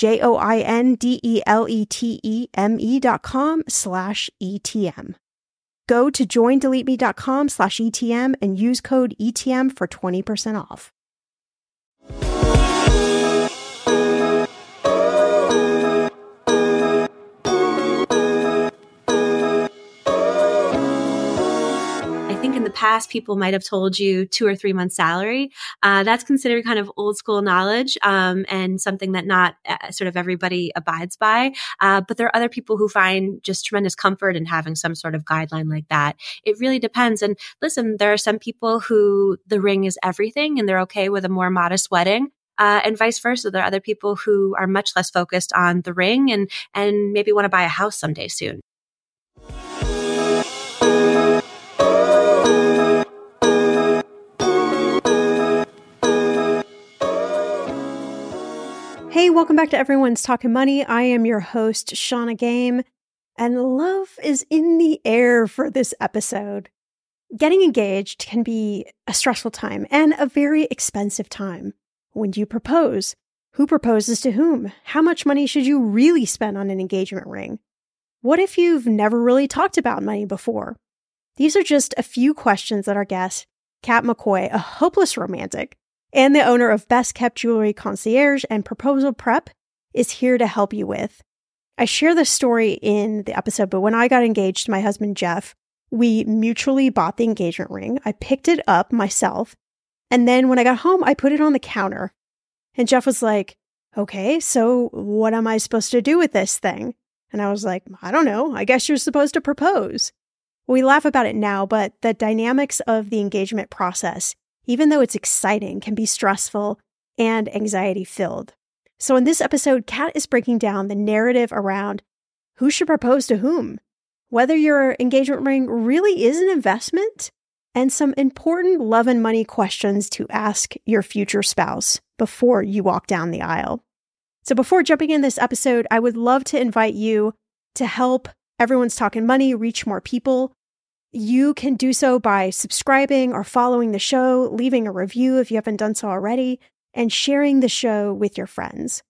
J O I N D E L E T E M E dot com slash ETM. Go to joindeleteme.com slash ETM and use code ETM for 20% off. Past, people might have told you two or three months salary. Uh, that's considered kind of old school knowledge um, and something that not uh, sort of everybody abides by. Uh, but there are other people who find just tremendous comfort in having some sort of guideline like that. It really depends. And listen, there are some people who the ring is everything and they're okay with a more modest wedding. Uh, and vice versa. There are other people who are much less focused on the ring and and maybe want to buy a house someday soon. Hey, welcome back to Everyone's Talking Money. I am your host, Shannah Game, and love is in the air for this episode. Getting engaged can be a stressful time and a very expensive time. When do you propose? Who proposes to whom? How much money should you really spend on an engagement ring? What if you've never really talked about money before? These are just a few questions that our guest, Kat McCoy, a hopeless romantic, and the owner of Best Kept Jewelry Concierge and Proposal Prep, is here to help you with. I share this story in the episode, but when I got engaged to my husband Jeff, we mutually bought the engagement ring. I picked it up myself. And then when I got home, I put it on the counter. And Jeff was like, okay, so what am I supposed to do with this thing? And I was like, I don't know. I guess you're supposed to propose. We laugh about it now, but the dynamics of the engagement process even though it's exciting, can be stressful and anxiety filled. So, in this episode, Kat is breaking down the narrative around who should propose to whom, whether your engagement ring really is an investment, and some important love and money questions to ask your future spouse before you walk down the aisle. So, before jumping in this episode, I would love to invite you to help Everyone's Talking Money reach more people. You can do so by subscribing or following the show, leaving a review if you haven't done so already, and sharing the show with your friends.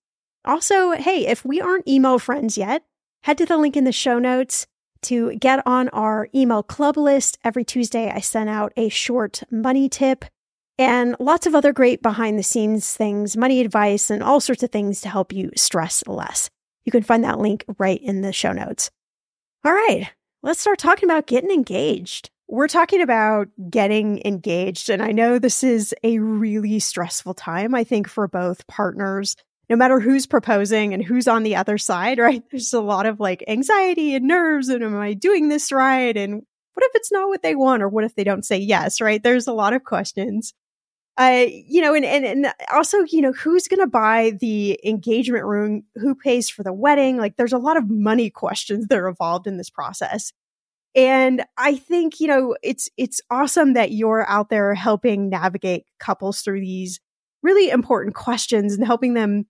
Also, hey, if we aren't email friends yet, head to the link in the show notes to get on our email club list. Every Tuesday, I send out a short money tip and lots of other great behind the scenes things, money advice, and all sorts of things to help you stress less. You can find that link right in the show notes. All right, let's start talking about getting engaged. We're talking about getting engaged, and I know this is a really stressful time, I think, for both partners. No matter who's proposing and who's on the other side, right? There's a lot of like anxiety and nerves, and am I doing this right? And what if it's not what they want, or what if they don't say yes, right? There's a lot of questions. Uh, you know, and, and, and also, you know, who's going to buy the engagement ring? Who pays for the wedding? Like, there's a lot of money questions that are involved in this process. And I think, you know, it's, it's awesome that you're out there helping navigate couples through these really important questions and helping them,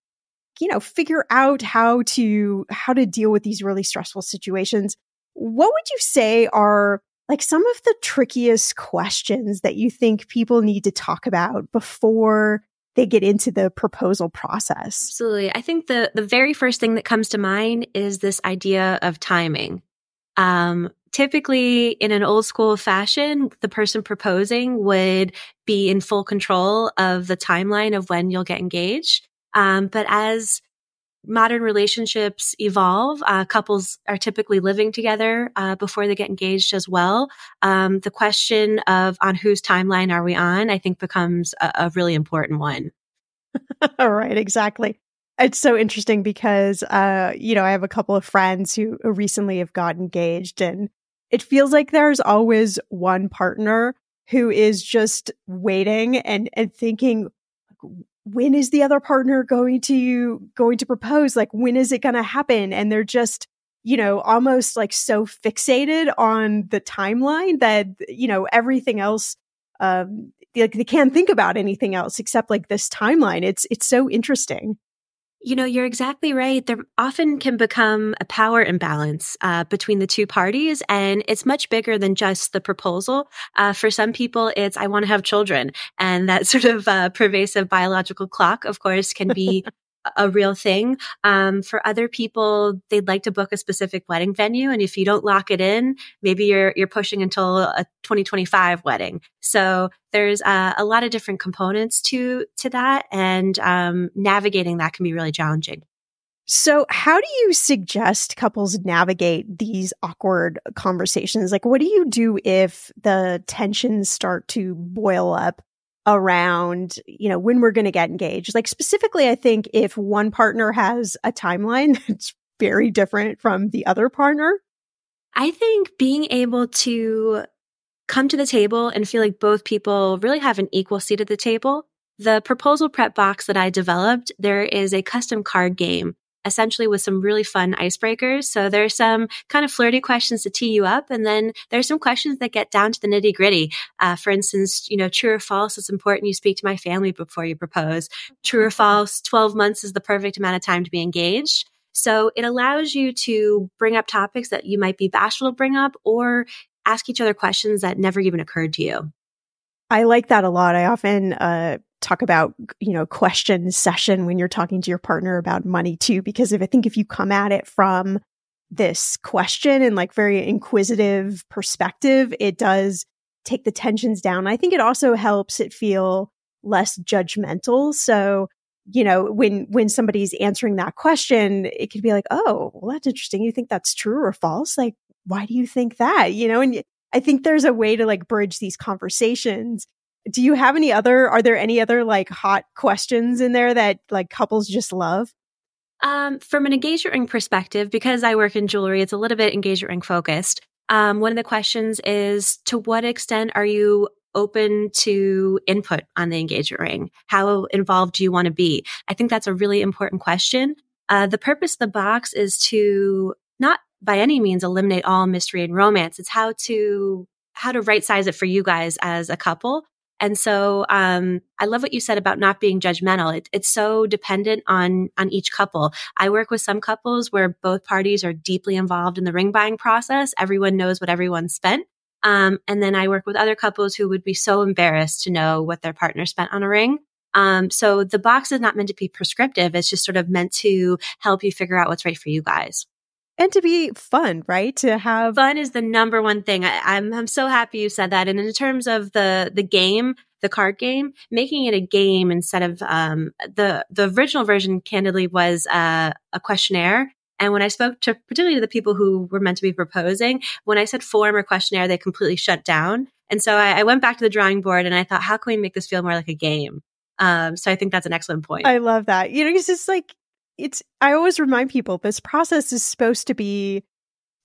you know, figure out how to, how to deal with these really stressful situations. What would you say are like some of the trickiest questions that you think people need to talk about before they get into the proposal process? Absolutely. I think the the very first thing that comes to mind is this idea of timing. Um, typically in an old school fashion, the person proposing would be in full control of the timeline of when you'll get engaged. Um, but as modern relationships evolve. Uh, couples are typically living together uh, before they get engaged as well. Um, the question of on whose timeline are we on, I think, becomes a, a really important one. All right, exactly. It's so interesting because, uh, you know, I have a couple of friends who recently have got engaged, and it feels like there's always one partner who is just waiting and and thinking when is the other partner going to going to propose? Like when is it going to happen? And they're just you know almost like so fixated on the timeline that you know everything else um like they can't think about anything else except like this timeline. It's it's so interesting you know, you're exactly right. There often can become a power imbalance uh, between the two parties, and it's much bigger than just the proposal. Uh, for some people, it's I want to have children, and that sort of uh, pervasive biological clock, of course, can be a real thing. Um, for other people, they'd like to book a specific wedding venue. And if you don't lock it in, maybe you're, you're pushing until a 2025 wedding. So there's uh, a lot of different components to, to that. And, um, navigating that can be really challenging. So, how do you suggest couples navigate these awkward conversations? Like, what do you do if the tensions start to boil up around, you know, when we're going to get engaged. Like specifically, I think if one partner has a timeline that's very different from the other partner. I think being able to come to the table and feel like both people really have an equal seat at the table. The proposal prep box that I developed, there is a custom card game essentially with some really fun icebreakers. So there's some kind of flirty questions to tee you up. And then there's some questions that get down to the nitty gritty. Uh, for instance, you know, true or false, it's important you speak to my family before you propose. True or false, 12 months is the perfect amount of time to be engaged. So it allows you to bring up topics that you might be bashful to bring up or ask each other questions that never even occurred to you. I like that a lot. I often uh, talk about, you know, question session when you're talking to your partner about money too, because if I think if you come at it from this question and like very inquisitive perspective, it does take the tensions down. I think it also helps it feel less judgmental. So, you know, when when somebody's answering that question, it could be like, "Oh, well that's interesting. You think that's true or false? Like, why do you think that?" You know, and I think there's a way to like bridge these conversations do you have any other are there any other like hot questions in there that like couples just love? Um, from an engagement ring perspective because i work in jewelry it's a little bit engagement ring focused um, one of the questions is to what extent are you open to input on the engagement ring? How involved do you want to be? I think that's a really important question. Uh, the purpose of the box is to not by any means eliminate all mystery and romance it's how to how to right size it for you guys as a couple And so, um, I love what you said about not being judgmental. It, it's so dependent on, on each couple. I work with some couples where both parties are deeply involved in the ring buying process. Everyone knows what everyone spent. Um, and then I work with other couples who would be so embarrassed to know what their partner spent on a ring. Um, so the box is not meant to be prescriptive. It's just sort of meant to help you figure out what's right for you guys and to be fun, right? To have fun is the number one thing. I, am I'm, I'm so happy you said that. And in terms of the the game, the card game, making it a game instead of um, the the original version, candidly, was uh, a questionnaire. And when I spoke to particularly to the people who were meant to be proposing, when I said form or questionnaire, they completely shut down. And so I, I went back to the drawing board and I thought, how can we make this feel more like a game? Um, so I think that's an excellent point. I love that. You know, it's just like it's I always remind people this process is supposed to be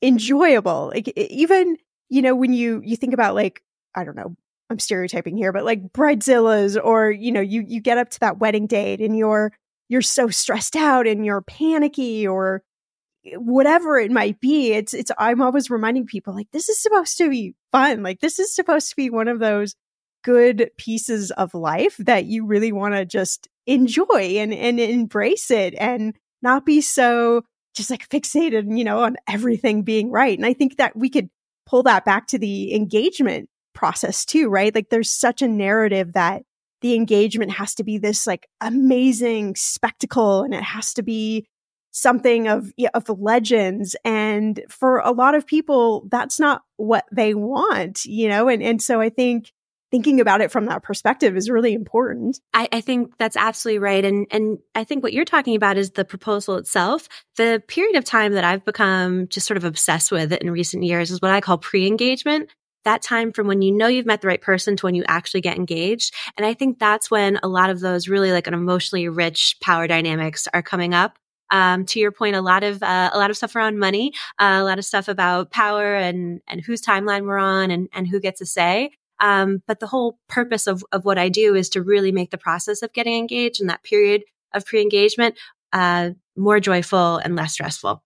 enjoyable. Like even, you know, when you you think about like I don't know, I'm stereotyping here, but like bridezillas or, you know, you you get up to that wedding date and you're you're so stressed out and you're panicky or eh, whatever it might be. It's it's I'm always reminding people like this is supposed to be fun. Like this is supposed to be one of those good pieces of life that you really want to just enjoy and, and embrace it and not be so just like fixated, you know, on everything being right. And I think that we could pull that back to the engagement process too, right? Like there's such a narrative that the engagement has to be this like amazing spectacle and it has to be something of of legends and for a lot of people that's not what they want you know and and so i think thinking about it from that perspective is really important. I, I, think that's absolutely right. And and I think what you're talking about is the proposal itself. The period of time that I've become just sort of obsessed with in recent years is what I call pre-engagement. That time from when you know you've met the right person to when you actually get engaged. And I think that's when a lot of those really like an emotionally rich power dynamics are coming up. Um, to your point, a lot of uh, a lot of stuff around money, uh, a lot of stuff about power and and whose timeline we're on and and who gets a say. Um, but the whole purpose of, of what I do is to really make the process of getting engaged and that period of pre engagement uh, more joyful and less stressful.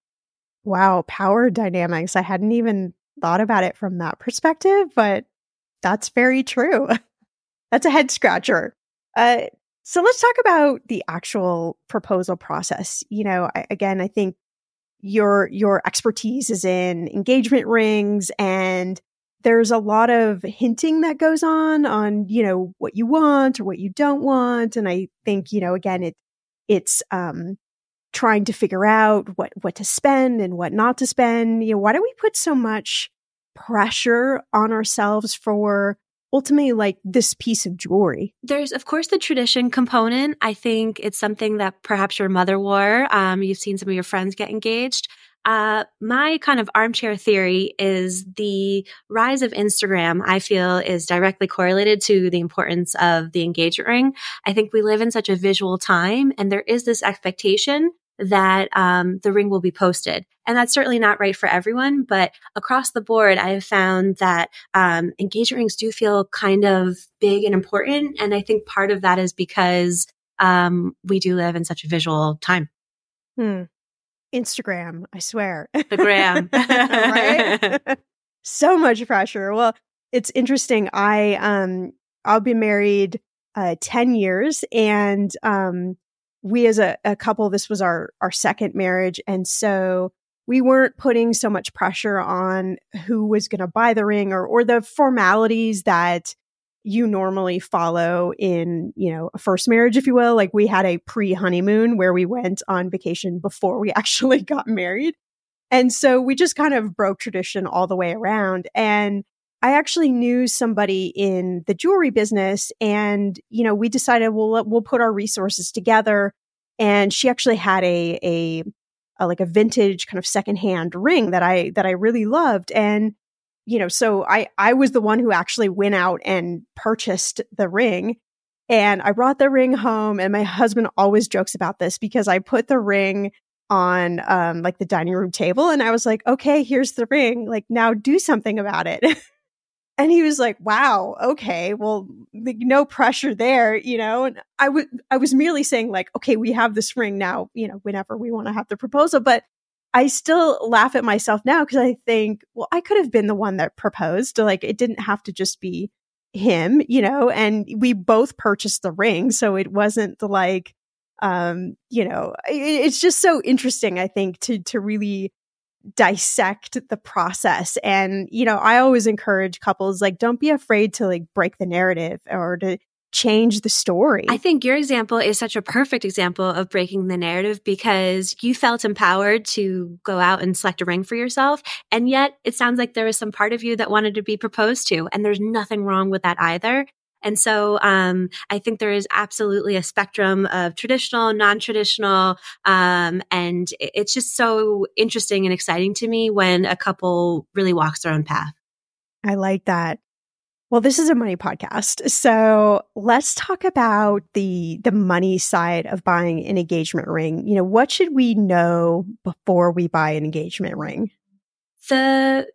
Wow, power dynamics. I hadn't even thought about it from that perspective, but that's very true. that's a head scratcher. Uh, so let's talk about the actual proposal process. You know, I, again, I think your your expertise is in engagement rings and there's a lot of hinting that goes on on you know what you want or what you don't want and i think you know again it it's um trying to figure out what what to spend and what not to spend. You know why do we put so much pressure on ourselves for ultimately like this piece of jewelry? There's of course the tradition component. I think it's something that perhaps your mother wore. Um, you've seen some of your friends get engaged uh, my kind of armchair theory is the rise of Instagram, I feel is directly correlated to the importance of the engagement ring. I think we live in such a visual time and there is this expectation that um, the ring will be posted. And that's certainly not right for everyone, but across the board, I have found that um, engagement rings do feel kind of big and important. And I think part of that is because um, we do live in such a visual time. Hmm. Instagram, I swear. The gram. right? so much pressure. Well, it's interesting. I um I'll be married uh 10 years and um we as a, a couple this was our our second marriage and so we weren't putting so much pressure on who was going to buy the ring or or the formalities that you normally follow in, you know, a first marriage, if you will. Like we had a pre honeymoon where we went on vacation before we actually got married. And so we just kind of broke tradition all the way around. And I actually knew somebody in the jewelry business and, you know, we decided we'll, we'll put our resources together. And she actually had a, a, a like a vintage kind of secondhand ring that I, that I really loved. And you know, so I, I was the one who actually went out and purchased the ring and I brought the ring home and my husband always jokes about this because I put the ring on um like the dining room table and I was like, "Okay, here's the ring. Like now do something about it." and he was like, "Wow, okay. Well, like, no pressure there, you know." And I would I was merely saying like, "Okay, we have this ring now, you know, whenever we want to have the proposal." But I still laugh at myself now because I think, well, I could have been the one that proposed. Like it didn't have to just be him, you know, and we both purchased the ring. So it wasn't like, um, you know, it, it's just so interesting, I think, to, to really dissect the process. And, you know, I always encourage couples, like, don't be afraid to like break the narrative or to change the story. I think your example is such a perfect example of breaking the narrative because you felt empowered to go out and select a ring for yourself. And yet it sounds like there was some part of you that wanted to be proposed to. And there's nothing wrong with that either. And so um, I think there is absolutely a spectrum of traditional, non traditional. Um, and it's just so interesting and exciting to me when a couple really walks their own path. I like that. Well, this is a money podcast. So let's talk about the the money side of buying an engagement ring. You know, what should we know before we buy an engagement ring? The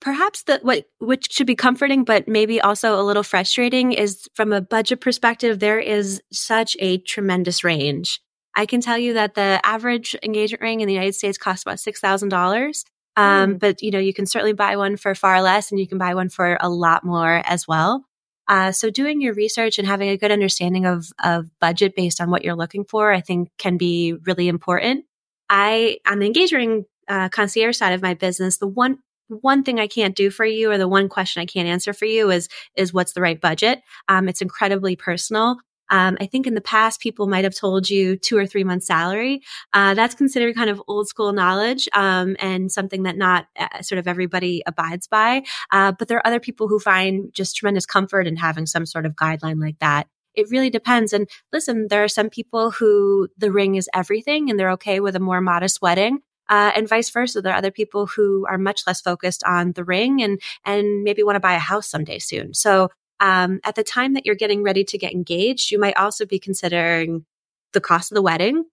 perhaps the what which should be comforting but maybe also a little frustrating is from a budget perspective there is such a tremendous range. I can tell you that the average engagement ring in the United States costs about $6,000. Um, mm. But you know, you can certainly buy one for far less, and you can buy one for a lot more as well. Uh, so doing your research and having a good understanding of of budget based on what you're looking for, I think, can be really important. I on the engagement uh, concierge side of my business, the one one thing I can't do for you, or the one question I can't answer for you, is is what's the right budget. Um, it's incredibly personal. Um, I think in the past, people might have told you two or three months salary. Uh, that's considered kind of old school knowledge um, and something that not uh, sort of everybody abides by. Uh, but there are other people who find just tremendous comfort in having some sort of guideline like that. It really depends. And listen, there are some people who the ring is everything and they're okay with a more modest wedding. Uh, and vice versa. There are other people who are much less focused on the ring and and maybe want to buy a house someday soon. So um, at the time that you're getting ready to get engaged, you might also be considering the cost of the wedding,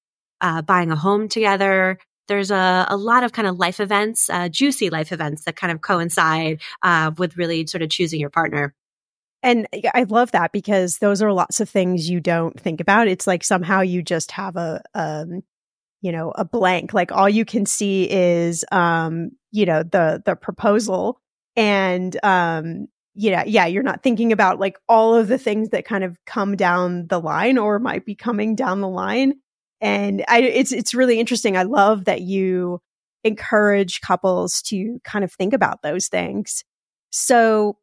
uh, buying a home together. There's a, a lot of kind of life events, uh, juicy life events that kind of coincide uh, with really sort of choosing your partner. And I love that because those are lots of things you don't think about. It's like somehow you just have a, um, you know, a blank. Like all you can see is, um, you know, the the proposal, and um, yeah, yeah, you're not thinking about like all of the things that kind of come down the line or might be coming down the line. And I, it's, it's really interesting. I love that you encourage couples to kind of think about those things. So,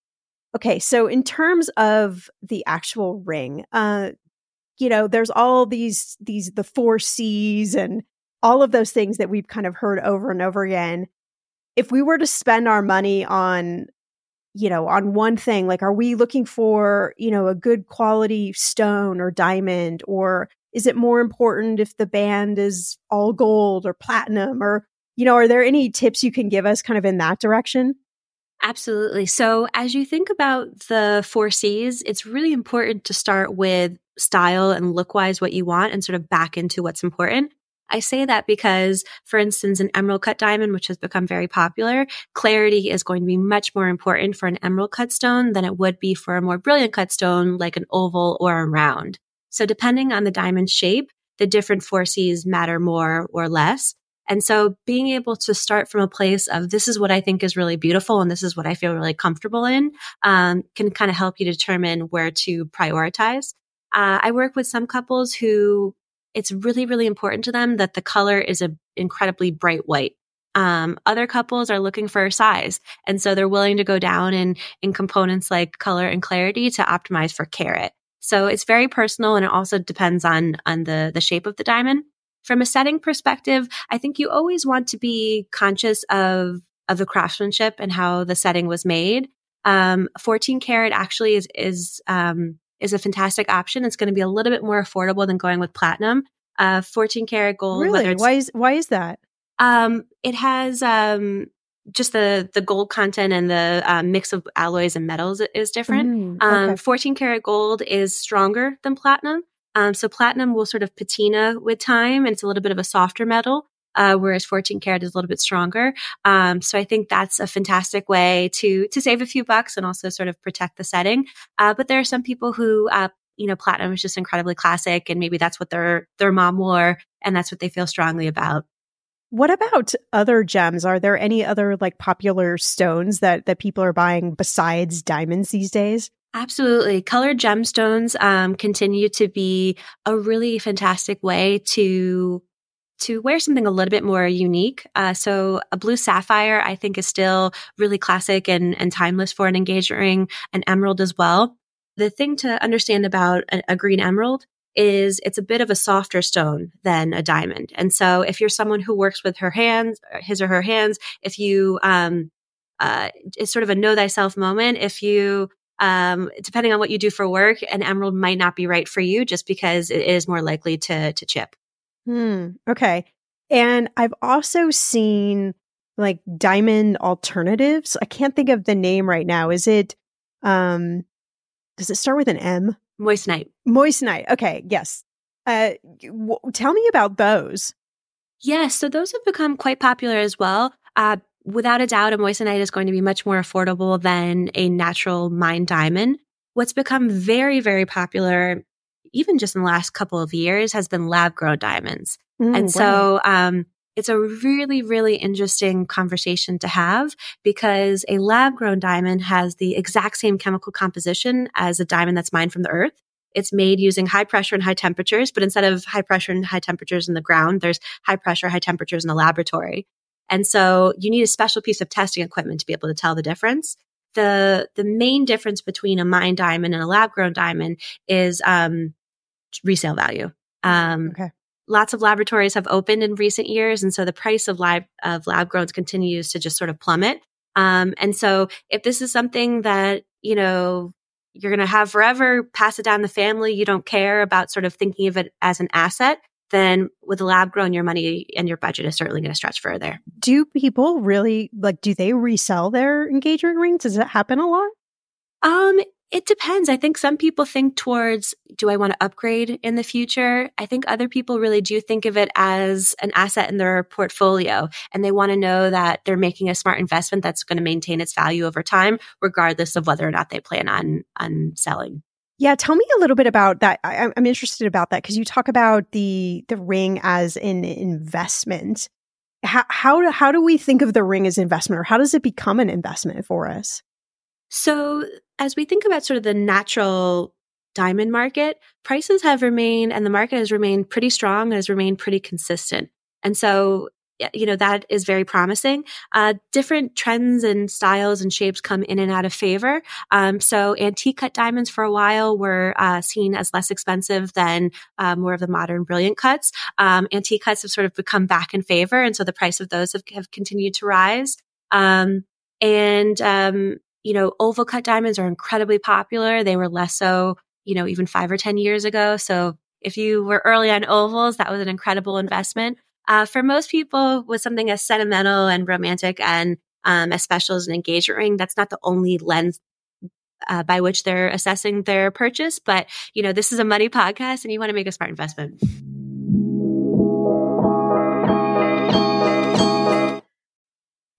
okay. So in terms of the actual ring, uh, you know, there's all these, these, the four C's and all of those things that we've kind of heard over and over again. If we were to spend our money on you know, on one thing, like, are we looking for, you know, a good quality stone or diamond? Or is it more important if the band is all gold or platinum? Or, you know, are there any tips you can give us kind of in that direction? Absolutely. So, as you think about the four C's, it's really important to start with style and look wise what you want and sort of back into what's important. I say that because, for instance, an emerald cut diamond, which has become very popular, clarity is going to be much more important for an emerald cut stone than it would be for a more brilliant cut stone like an oval or a round. So depending on the diamond shape, the different four C's matter more or less. And so being able to start from a place of this is what I think is really beautiful and this is what I feel really comfortable in um, can kind of help you determine where to prioritize. Uh, I work with some couples who it's really, really important to them that the color is an incredibly bright white. Um, other couples are looking for size. And so they're willing to go down in, in components like color and clarity to optimize for carat. So it's very personal and it also depends on, on the, the shape of the diamond. From a setting perspective, I think you always want to be conscious of, of the craftsmanship and how the setting was made. Um, 14 karat actually is, is, um, is a fantastic option. It's going to be a little bit more affordable than going with platinum. Uh, 14 karat gold. Really? Why is, why is that? Um, it has, um, just the the gold content and the uh, mix of alloys and metals is different. Mm, okay. um, 14 karat gold is stronger than platinum. Um, so platinum will sort of patina with time and it's a little bit of a softer metal uh, whereas 14 karat is a little bit stronger. Um, so I think that's a fantastic way to to save a few bucks and also sort of protect the setting. Uh, but there are some people who uh, you know, platinum is just incredibly classic and maybe that's what their their mom wore and that's what they feel strongly about. What about other gems? Are there any other like popular stones that that people are buying besides diamonds these days? Absolutely. Colored gemstones um, continue to be a really fantastic way to to wear something a little bit more unique. Uh, so a blue sapphire, I think, is still really classic and, and timeless for an engagement ring, an emerald as well. The thing to understand about a, a green emerald is it's a bit of a softer stone than a diamond. And so if you're someone who works with her hands, his or her hands, if you, um, uh, it's sort of a know thyself moment. If you, um, depending on what you do for work, an emerald might not be right for you just because it is more likely to, to chip. Hmm. Okay. And I've also seen like diamond alternatives. I can't think of the name right now. Is it, um, does it start with an M? Moissanite. Moissanite. Okay. Yes. Uh, w- tell me about those. Yes. So those have become quite popular as well. Uh, without a doubt, a moissanite is going to be much more affordable than a natural mined diamond. What's become very, very popular, even just in the last couple of years, has been lab grown diamonds. Mm, and so, um, it's a really, really interesting conversation to have because a lab grown diamond has the exact same chemical composition as a diamond that's mined from the earth. It's made using high pressure and high temperatures, but instead of high pressure and high temperatures in the ground, there's high pressure, high temperatures in the laboratory. And so you need a special piece of testing equipment to be able to tell the difference. The, the main difference between a mined diamond and a lab grown diamond is, um, resale value. Um, okay lots of laboratories have opened in recent years. And so the price of lab, of lab growns continues to just sort of plummet. Um, and so if this is something that, you know, you're going to have forever, pass it down the family, you don't care about sort of thinking of it as an asset, then with a lab grown, your money and your budget is certainly going to stretch further. Do people really like, do they resell their engagement rings? Does it happen a lot? Um, it depends. I think some people think towards, do I want to upgrade in the future? I think other people really do think of it as an asset in their portfolio and they want to know that they're making a smart investment that's going to maintain its value over time, regardless of whether or not they plan on, on selling. Yeah, tell me a little bit about that. I, am interested about that because you talk about the the ring as an investment. How, how how do we think of the ring as investment, or how does it become an investment for us? So as we think about sort of the natural diamond market, prices have remained and the market has remained pretty strong and has remained pretty consistent. And so, you know, that is very promising. Uh, different trends and styles and shapes come in and out of favor. Um, so antique cut diamonds for a while were uh, seen as less expensive than uh, more of the modern brilliant cuts. Um, antique cuts have sort of become back in favor. And so the price of those have, have continued to rise. Um, and um, you know, oval cut diamonds are incredibly popular. They were less so, you know, even five or 10 years ago. So if you were early on ovals, that was an incredible investment. Uh, for most people with something as sentimental and romantic and um, as special as an engagement ring, that's not the only lens uh, by which they're assessing their purchase. But, you know, this is a money podcast and you want to make a smart investment.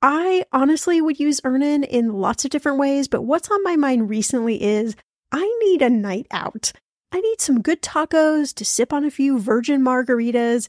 I honestly would use Earnin in lots of different ways, but what's on my mind recently is I need a night out. I need some good tacos to sip on a few virgin margaritas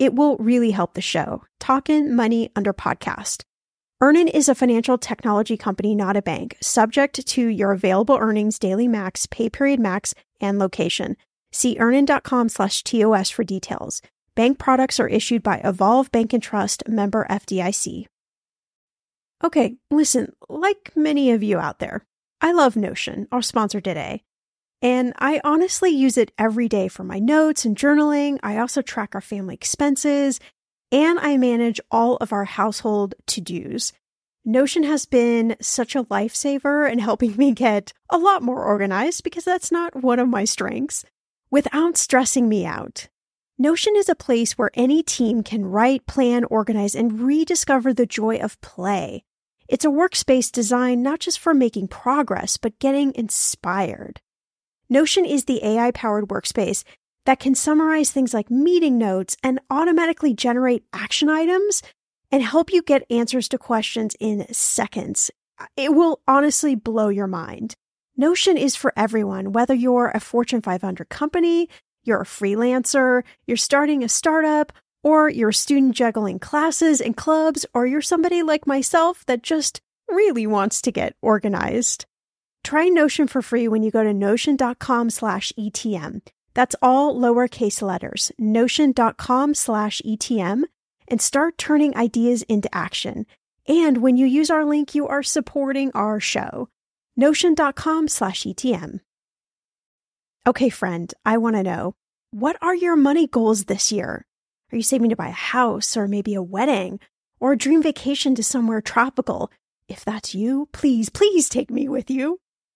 It will really help the show. Talkin' Money under podcast. Earnin is a financial technology company, not a bank, subject to your available earnings, daily max, pay period max, and location. See earnin.com slash TOS for details. Bank products are issued by Evolve Bank and Trust, member FDIC. Okay, listen, like many of you out there, I love Notion, our sponsor today. And I honestly use it every day for my notes and journaling. I also track our family expenses and I manage all of our household to dos. Notion has been such a lifesaver in helping me get a lot more organized because that's not one of my strengths without stressing me out. Notion is a place where any team can write, plan, organize, and rediscover the joy of play. It's a workspace designed not just for making progress, but getting inspired. Notion is the AI powered workspace that can summarize things like meeting notes and automatically generate action items and help you get answers to questions in seconds. It will honestly blow your mind. Notion is for everyone, whether you're a Fortune 500 company, you're a freelancer, you're starting a startup, or you're a student juggling classes and clubs, or you're somebody like myself that just really wants to get organized. Try Notion for free when you go to notion.com slash ETM. That's all lowercase letters, notion.com slash ETM, and start turning ideas into action. And when you use our link, you are supporting our show. Notion.com slash ETM. Okay, friend, I want to know what are your money goals this year? Are you saving to buy a house or maybe a wedding or a dream vacation to somewhere tropical? If that's you, please, please take me with you.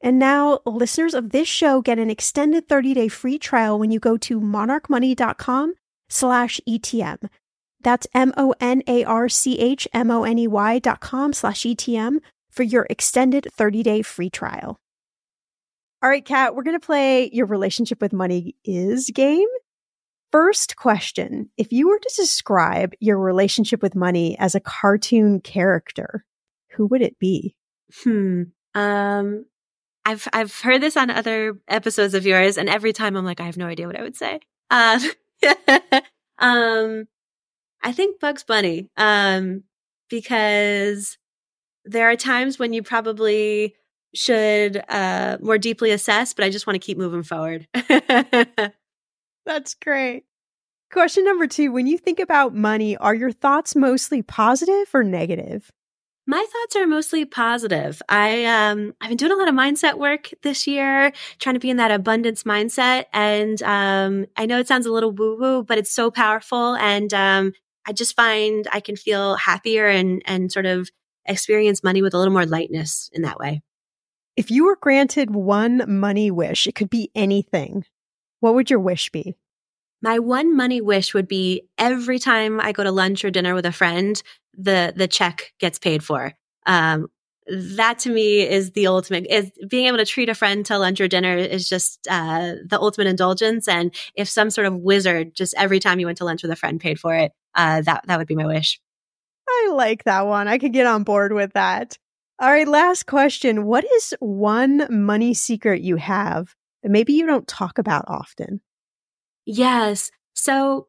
And now listeners of this show get an extended 30-day free trial when you go to monarchmoney.com slash ETM. That's M-O-N-A-R-C-H-M-O-N-E-Y dot com slash ETM for your extended 30-day free trial. All right, Kat, we're going to play your relationship with money is game. First question. If you were to describe your relationship with money as a cartoon character, who would it be? Hmm. Um, I've I've heard this on other episodes of yours, and every time I'm like, I have no idea what I would say. Uh, um, I think Bugs Bunny, um, because there are times when you probably should uh, more deeply assess, but I just want to keep moving forward. That's great. Question number two When you think about money, are your thoughts mostly positive or negative? My thoughts are mostly positive. I um I've been doing a lot of mindset work this year, trying to be in that abundance mindset. And um I know it sounds a little woo woo, but it's so powerful. And um I just find I can feel happier and and sort of experience money with a little more lightness in that way. If you were granted one money wish, it could be anything. What would your wish be? My one money wish would be every time I go to lunch or dinner with a friend, the the check gets paid for. Um, that to me is the ultimate is being able to treat a friend to lunch or dinner is just uh, the ultimate indulgence. And if some sort of wizard just every time you went to lunch with a friend paid for it uh, that that would be my wish. I like that one. I could get on board with that. All right last question. What is one money secret you have that maybe you don't talk about often yes so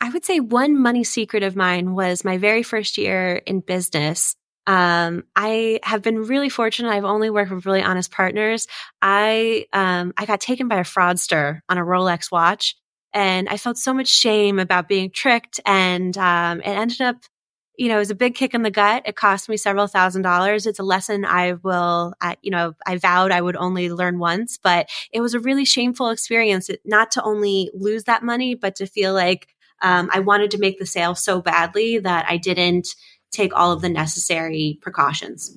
I would say one money secret of mine was my very first year in business. Um, I have been really fortunate. I've only worked with really honest partners. I, um, I got taken by a fraudster on a Rolex watch and I felt so much shame about being tricked. And um, it ended up, you know, it was a big kick in the gut. It cost me several thousand dollars. It's a lesson I will, you know, I vowed I would only learn once, but it was a really shameful experience not to only lose that money, but to feel like um, I wanted to make the sale so badly that I didn't take all of the necessary precautions.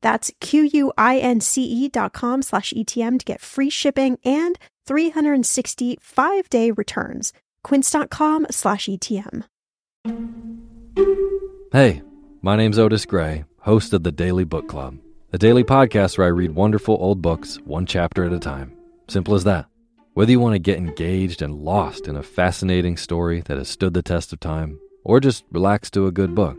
That's Q-U-I-N-C-E dot com slash ETM to get free shipping and 365 day returns. Quince.com slash ETM. Hey, my name's Otis Gray, host of the Daily Book Club, a daily podcast where I read wonderful old books one chapter at a time. Simple as that. Whether you want to get engaged and lost in a fascinating story that has stood the test of time, or just relax to a good book,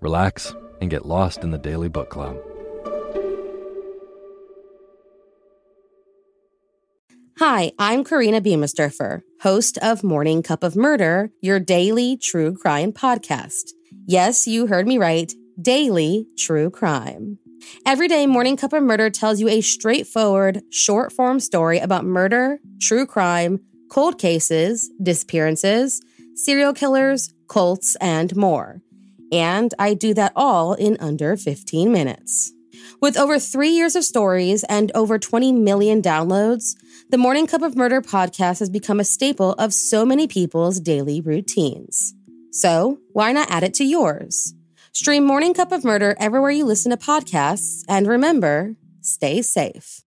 relax, and get lost in the Daily Book Club. Hi, I'm Karina Biemesderfer, host of Morning Cup of Murder, your daily true crime podcast. Yes, you heard me right. Daily true crime. Every day, Morning Cup of Murder tells you a straightforward, short form story about murder, true crime, cold cases, disappearances, serial killers, cults, and more. And I do that all in under 15 minutes. With over three years of stories and over 20 million downloads, the Morning Cup of Murder podcast has become a staple of so many people's daily routines. So, why not add it to yours? Stream Morning Cup of Murder everywhere you listen to podcasts, and remember, stay safe.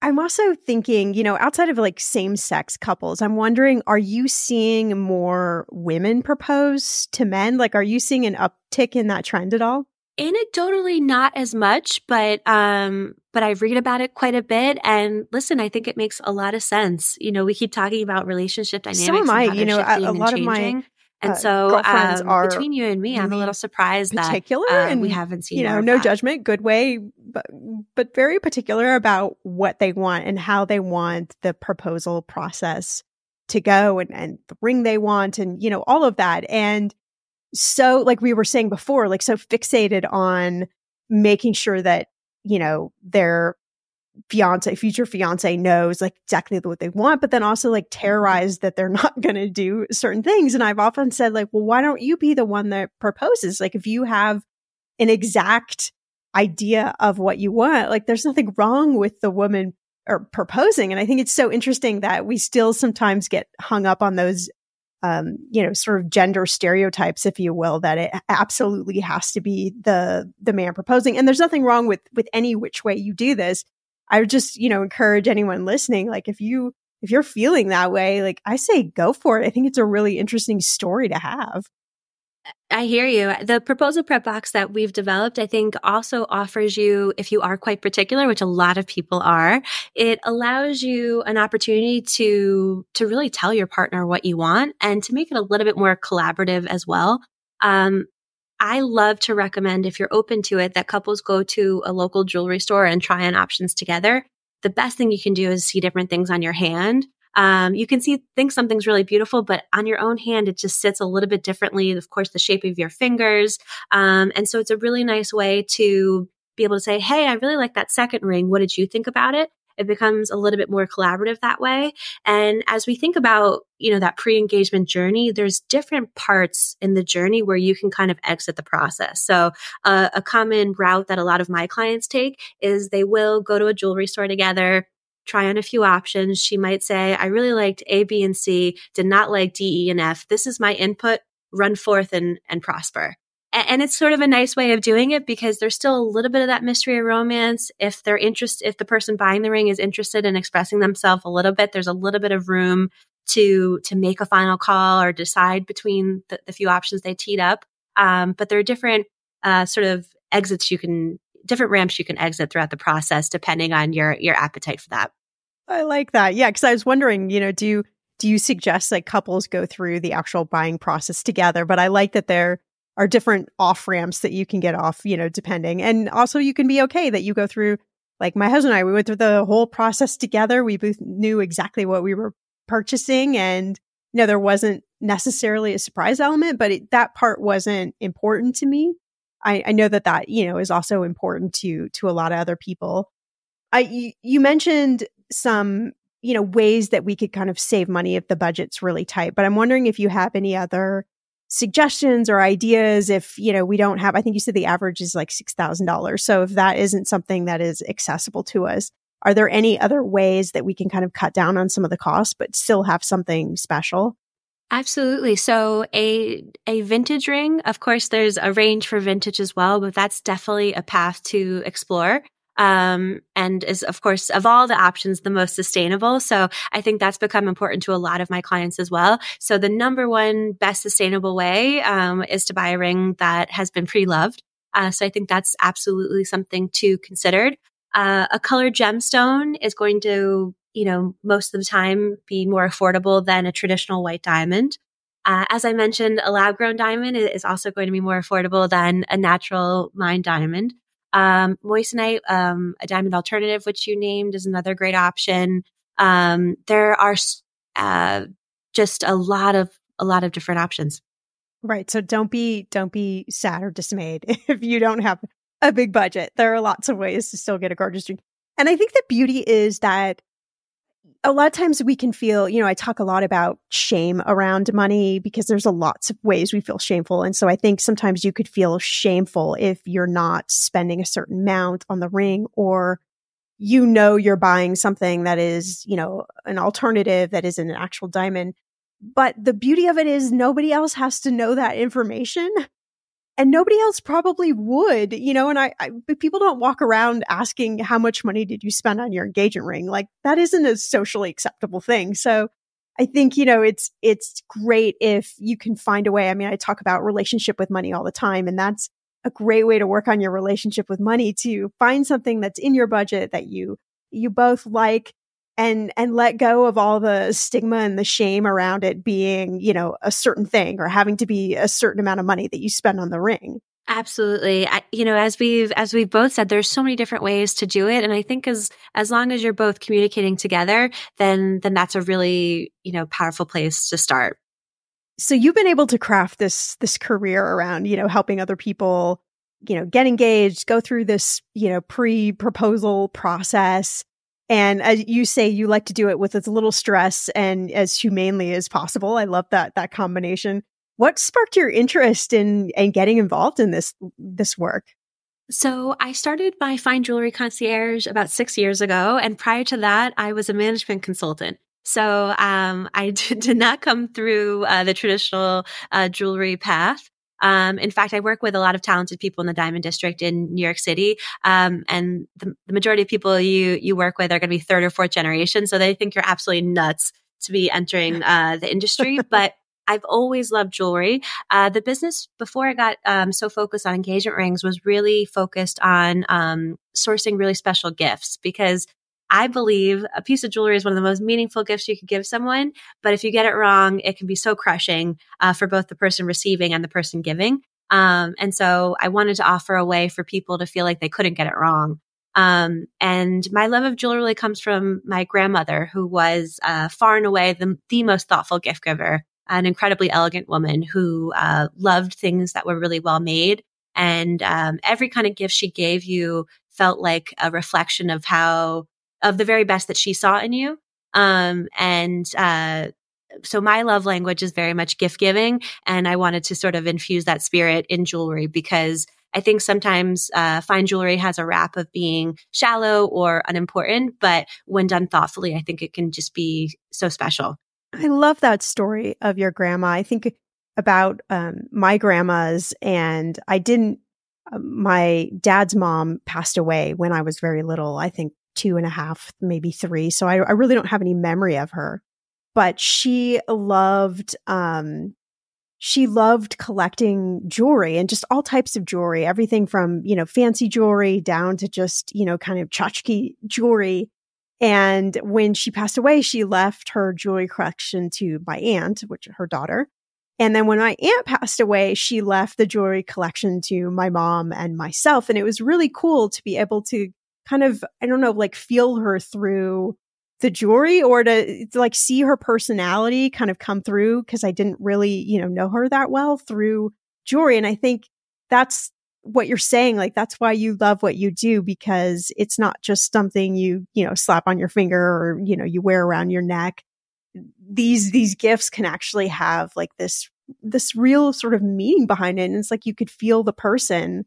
I'm also thinking, you know, outside of like same sex couples, I'm wondering, are you seeing more women propose to men? Like, are you seeing an uptick in that trend at all? Anecdotally, not as much, but um, but I read about it quite a bit. And listen, I think it makes a lot of sense. You know, we keep talking about relationship dynamics. So am I. You know, a, a lot of my and uh, so, um, are between you and me, I'm a little surprised particular that uh, and we haven't seen. You know, no judgment, good way, but but very particular about what they want and how they want the proposal process to go, and and the ring they want, and you know all of that. And so, like we were saying before, like so fixated on making sure that you know they're fiance, future fiance knows like exactly what they want, but then also like mm-hmm. terrorized that they're not going to do certain things. And I've often said like, well, why don't you be the one that proposes? Like if you have an exact idea of what you want, like there's nothing wrong with the woman or proposing. And I think it's so interesting that we still sometimes get hung up on those um, you know, sort of gender stereotypes, if you will, that it absolutely has to be the the man proposing. And there's nothing wrong with with any which way you do this. I would just, you know, encourage anyone listening, like if you if you're feeling that way, like I say, go for it. I think it's a really interesting story to have. I hear you. The proposal prep box that we've developed, I think also offers you, if you are quite particular, which a lot of people are, it allows you an opportunity to, to really tell your partner what you want and to make it a little bit more collaborative as well. Um, I love to recommend if you're open to it that couples go to a local jewelry store and try on options together. The best thing you can do is see different things on your hand um, you can see, think something's really beautiful, but on your own hand, it just sits a little bit differently. Of course, the shape of your fingers. Um, and so it's a really nice way to be able to say, Hey, I really like that second ring. What did you think about it? It becomes a little bit more collaborative that way. And as we think about, you know, that pre-engagement journey, there's different parts in the journey where you can kind of exit the process. So uh, a common route that a lot of my clients take is they will go to a jewelry store together try on a few options. She might say, I really liked A, B, and C, did not like D, E, and F. This is my input. Run forth and, and prosper. And it's sort of a nice way of doing it because there's still a little bit of that mystery of romance. If they're interested, if the person buying the ring is interested in expressing themselves a little bit, there's a little bit of room to to make a final call or decide between the, the few options they teed up. Um, but there are different uh, sort of exits you can, different ramps you can exit throughout the process depending on your your appetite for that. I like that. Yeah, because I was wondering, you know, do you do you suggest like couples go through the actual buying process together? But I like that there are different off ramps that you can get off, you know, depending. And also you can be okay that you go through like my husband and I, we went through the whole process together. We both knew exactly what we were purchasing and you know, there wasn't necessarily a surprise element, but it, that part wasn't important to me. I, I know that that, you know, is also important to, to a lot of other people. I, you mentioned some, you know, ways that we could kind of save money if the budget's really tight. But I'm wondering if you have any other suggestions or ideas if, you know, we don't have, I think you said the average is like $6,000. So if that isn't something that is accessible to us, are there any other ways that we can kind of cut down on some of the costs, but still have something special? Absolutely. So a a vintage ring, of course there's a range for vintage as well, but that's definitely a path to explore um, and is of course of all the options the most sustainable. So I think that's become important to a lot of my clients as well. So the number one best sustainable way um, is to buy a ring that has been pre-loved. Uh, so I think that's absolutely something to consider. Uh, a colored gemstone is going to, you know, most of the time be more affordable than a traditional white diamond. Uh, as I mentioned, a lab grown diamond is also going to be more affordable than a natural mined diamond. Um, moissanite, um, a diamond alternative, which you named, is another great option. Um, there are uh, just a lot of a lot of different options. Right. So don't be don't be sad or dismayed if you don't have a big budget. There are lots of ways to still get a gorgeous drink. And I think the beauty is that a lot of times we can feel, you know, I talk a lot about shame around money because there's a lots of ways we feel shameful. And so I think sometimes you could feel shameful if you're not spending a certain amount on the ring or you know you're buying something that is, you know, an alternative that isn't an actual diamond. But the beauty of it is nobody else has to know that information and nobody else probably would, you know, and I, I people don't walk around asking how much money did you spend on your engagement ring? Like that isn't a socially acceptable thing. So I think, you know, it's, it's great if you can find a way. I mean, I talk about relationship with money all the time and that's a great way to work on your relationship with money to find something that's in your budget that you, you both like and and let go of all the stigma and the shame around it being you know a certain thing or having to be a certain amount of money that you spend on the ring. Absolutely. I, you know as we've as we've both said there's so many different ways to do it. And i think as as long as you're both communicating together then then that's a really you know powerful place to start. So you've been able to craft this this career around you know helping other people you know get engaged go through this you know pre proposal process and as you say, you like to do it with as little stress and as humanely as possible. I love that that combination. What sparked your interest in in getting involved in this this work? So I started my fine jewelry concierge about six years ago, and prior to that, I was a management consultant. So um, I did, did, not come through uh, the traditional uh, jewelry path. Um, in fact, I work with a lot of talented people in the Diamond District in New York City, um, and the, the, majority of people you you work with are going to be third or fourth generation, so they think you're absolutely nuts to be entering uh, the industry. but I've always loved jewelry. Uh, the business before I got um, so focused on engagement rings was really focused on um, sourcing really special gifts because I believe a piece of jewelry is one of the most meaningful gifts you could give someone. But if you get it wrong, it can be so crushing uh, for both the person receiving and the person giving. Um, and so I wanted to offer a way for people to feel like they couldn't get it wrong. Um, and my love of jewelry really comes from my grandmother, who was uh, far and away the, the most thoughtful gift giver, an incredibly elegant woman who uh, loved things that were really well made. And um, every kind of gift she gave you felt like a reflection of how of the very best that she saw in you. Um, and, uh, so my love language is very much gift giving. And I wanted to sort of infuse that spirit in jewelry because I think sometimes uh, fine jewelry has a rap of being shallow or unimportant, but when done thoughtfully, I think it can just be so special. I love that story of your grandma. I think about um, my grandma's, and I didn't. Uh, my dad's mom passed away when I was very little. I think two and a half, maybe three. So I, I really don't have any memory of her. But she loved, um, she loved collecting jewelry and just all types of jewelry, everything from, you know, fancy jewelry down to just, you know, kind of tchotchke jewelry. And when she passed away, she left her jewelry collection to my aunt, which her daughter. And then when my aunt passed away, she left the jewelry collection to my mom and myself. And it was really cool to be able to kind of, I don't know, like feel her through the jewelry or to, to like see her personality kind of come through because I didn't really, you know, know her that well through jewelry. And I think that's what you're saying. Like that's why you love what you do because it's not just something you, you know, slap on your finger or, you know, you wear around your neck. These, these gifts can actually have like this, this real sort of meaning behind it. And it's like you could feel the person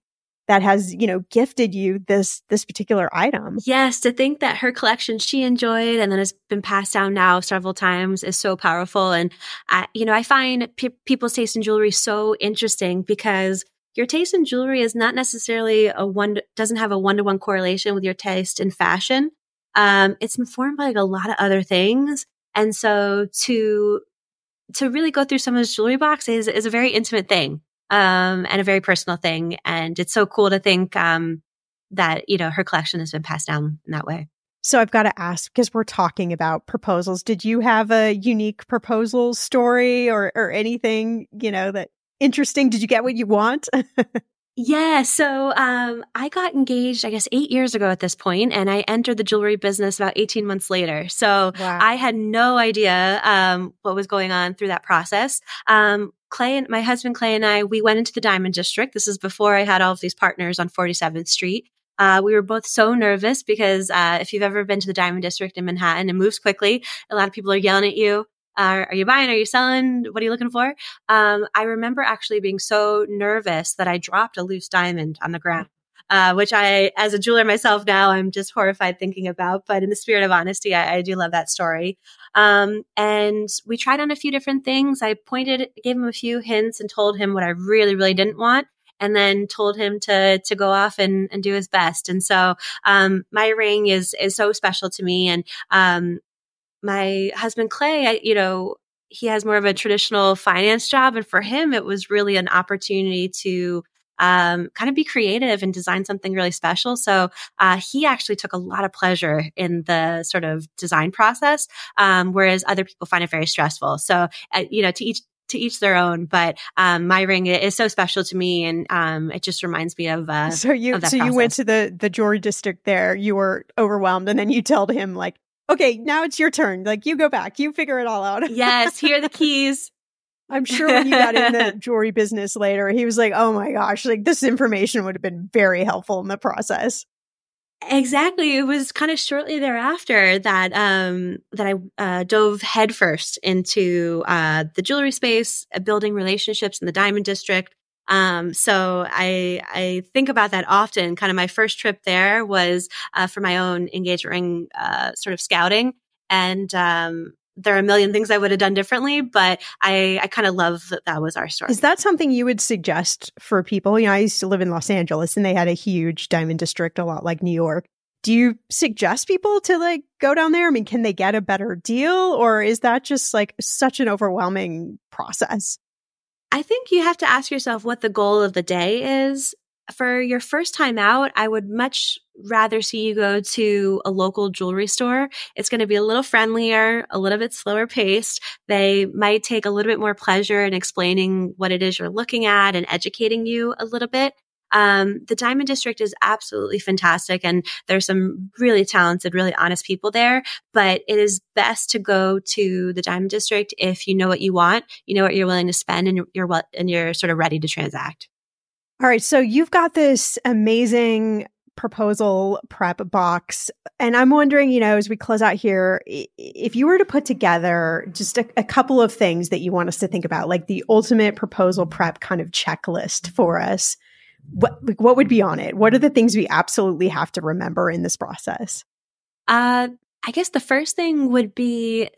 that has you know gifted you this this particular item. Yes to think that her collection she enjoyed and then has been passed down now several times is so powerful. And I, you know i find pe- people's taste in jewelry so interesting because your taste in jewelry is not necessarily a one doesn't have a one-to-one correlation with your taste in fashion. Um, it's informed by like a lot of other things. And so to to really go through someone's jewelry box is, is a very intimate thing um, and a very personal thing. And it's so cool to think um, that, you know, her collection has been passed down in that way. So I've got to ask because we're talking about proposals. Did you have a unique proposal story or or anything, you know, that interesting? Did you get what you want? Yeah. So um, I got engaged, I guess, eight years ago at this point, and I entered the jewelry business about 18 months later. So wow. I had no idea um, what was going on through that process. Um, Clay and my husband Clay and I, we went into the Diamond District. This is before I had all of these partners on 47th Street. Uh, we were both so nervous because uh, if you've ever been to the Diamond District in Manhattan, it moves quickly. A lot of people are yelling at you. Uh, are you buying? Are you selling? What are you looking for? Um, I remember actually being so nervous that I dropped a loose diamond on the ground. Uh, which I, as a jeweler myself now, I'm just horrified thinking about. But in the spirit of honesty, I, I do love that story. Um, and we tried on a few different things. I pointed, gave him a few hints and told him what I really, really didn't want and then told him to to go off and, and do his best. And so um, my ring is is so special to me, and um, my husband Clay, I, you know, he has more of a traditional finance job, and for him, it was really an opportunity to um, kind of be creative and design something really special. So uh, he actually took a lot of pleasure in the sort of design process, um, whereas other people find it very stressful. So uh, you know, to each to each their own. But um, my ring is so special to me, and um, it just reminds me of. Uh, so you so process. you went to the the jewelry district there. You were overwhelmed, and then you told him like, okay, now it's your turn. Like you go back, you figure it all out. yes, here are the keys. I'm sure when you got in the jewelry business later, he was like, oh my gosh, like this information would have been very helpful in the process. Exactly. It was kind of shortly thereafter that um, that I uh, dove headfirst into uh, the jewelry space, uh, building relationships in the diamond district, um, so I, I think about that often. Kind of my first trip there was uh, for my own engagement ring uh, sort of scouting. And um, there are a million things I would have done differently, but I, I kind of love that that was our story. Is that something you would suggest for people? You know, I used to live in Los Angeles and they had a huge diamond district, a lot like New York. Do you suggest people to like go down there? I mean, can they get a better deal or is that just like such an overwhelming process? I think you have to ask yourself what the goal of the day is for your first time out, I would much rather see you go to a local jewelry store. It's going to be a little friendlier, a little bit slower paced. They might take a little bit more pleasure in explaining what it is you're looking at and educating you a little bit. Um, the Diamond District is absolutely fantastic, and there's some really talented, really honest people there. But it is best to go to the Diamond District if you know what you want, you know what you're willing to spend, and you're what, and you're sort of ready to transact. All right. So you've got this amazing proposal prep box. And I'm wondering, you know, as we close out here, if you were to put together just a, a, couple of things that you want us to think about, like the ultimate proposal prep kind of checklist for us, what, like, what would be on it? What are the things we absolutely have to remember in this process? Uh, I guess the first thing would be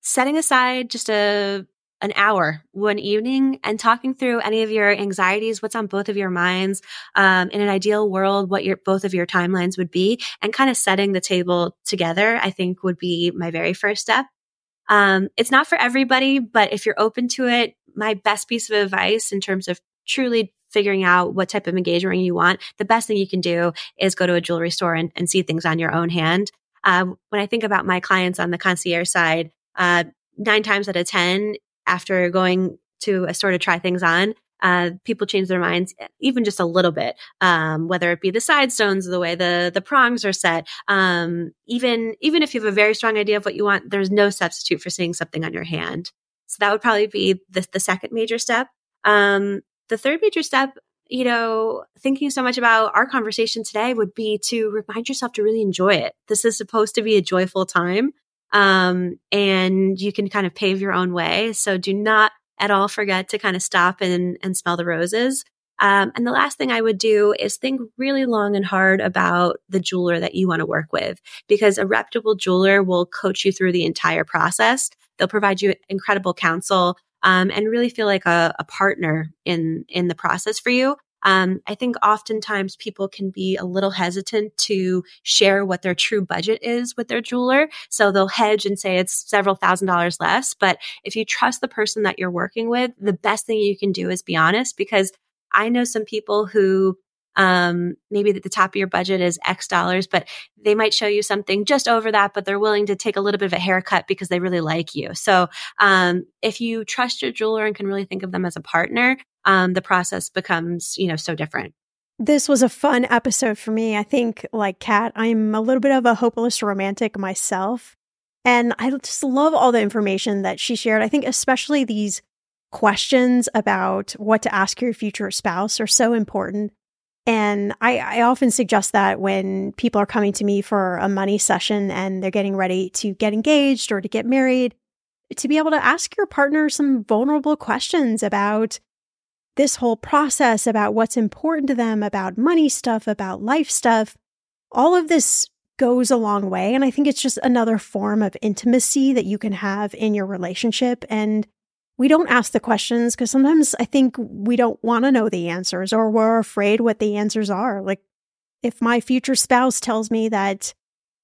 setting aside just a an hour one evening and talking through any of your anxieties, what's on both of your minds, um, in an ideal world, what your both of your timelines would be, and kind of setting the table together. I think would be my very first step. Um, it's not for everybody, but if you're open to it, my best piece of advice in terms of truly figuring out what type of engagement you want, the best thing you can do is go to a jewelry store and, and see things on your own hand. Uh, when I think about my clients on the concierge side, uh, nine times out of 10, after going to a store to try things on, uh, people change their minds even just a little bit, um, whether it be the side stones, the way the the prongs are set. Um, even even if you have a very strong idea of what you want, there's no substitute for seeing something on your hand. So that would probably be the, the second major step. Um, the third major step, you know, thinking so much about our conversation today would be to remind yourself to really enjoy it. This is supposed to be a joyful time. Um, and you can kind of pave your own way. So do not at all forget to kind of stop and, and smell the roses. Um, and the last thing I would do is think really long and hard about the jeweler that you want to work with, because a reputable jeweler will coach you through the entire process. They'll provide you incredible counsel um, and really feel like a, a partner in in the process for you. Um, I think oftentimes people can be a little hesitant to share what their true budget is with their jeweler. So they'll hedge and say it's several thousand dollars less. But if you trust the person that you're working with, the best thing you can do is be honest because I know some people who um, maybe at the top of your budget is X dollars, but they might show you something just over that, but they're willing to take a little bit of a haircut because they really like you. So, um, if you trust your jeweler and can really think of them as a partner, um, the process becomes, you know, so different. This was a fun episode for me. I think, like Kat, I'm a little bit of a hopeless romantic myself. And I just love all the information that she shared. I think, especially these questions about what to ask your future spouse are so important. And I, I, often suggest that when people are coming to me for a money session and they're getting ready to get engaged or to get married, to be able to ask your partner some vulnerable questions about this whole process, about what's important to them, about money stuff, about life stuff. All of this goes a long way. And I think it's just another form of intimacy that you can have in your relationship. And we don't ask the questions because sometimes I think we don't want to know the answers or we're afraid what the answers are. Like if my future spouse tells me that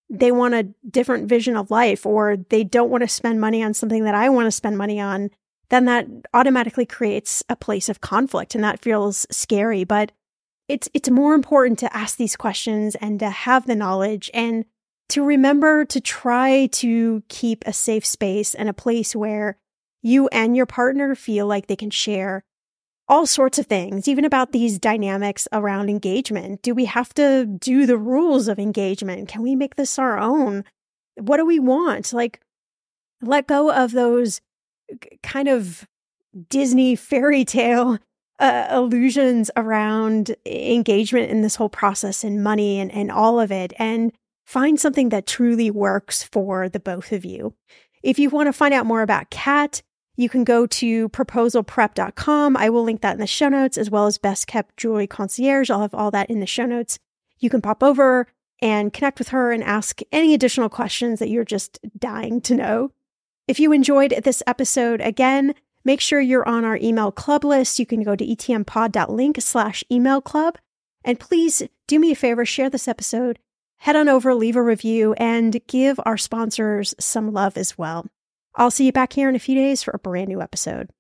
they want a different vision of life or they don't want to spend money on something that I want to spend money on, then that automatically creates a place of conflict and that feels scary. But it's it's more important to ask these questions and to have the knowledge and to remember to try to keep a safe space and a place where you and your partner feel like they can share all sorts of things, even about these dynamics around engagement. Do we have to do the rules of engagement? Can we make this our own? What do we want? Like, let go of those kind of Disney fairy tale uh, illusions around engagement in this whole process and money and, and all of it, and find something that truly works for the both of you. If you want to find out more about Kat, you can go to proposalprep.com. I will link that in the show notes, as well as Best Kept Jewelry Concierge. I'll have all that in the show notes. You can pop over and connect with her and ask any additional questions that you're just dying to know. If you enjoyed this episode, again, make sure you're on our email club list. You can go to etmpod.link slash email club. And please do me a favor, share this episode, head on over, leave a review, and give our sponsors some love as well. I'll see you back here in a few days for a brand new episode.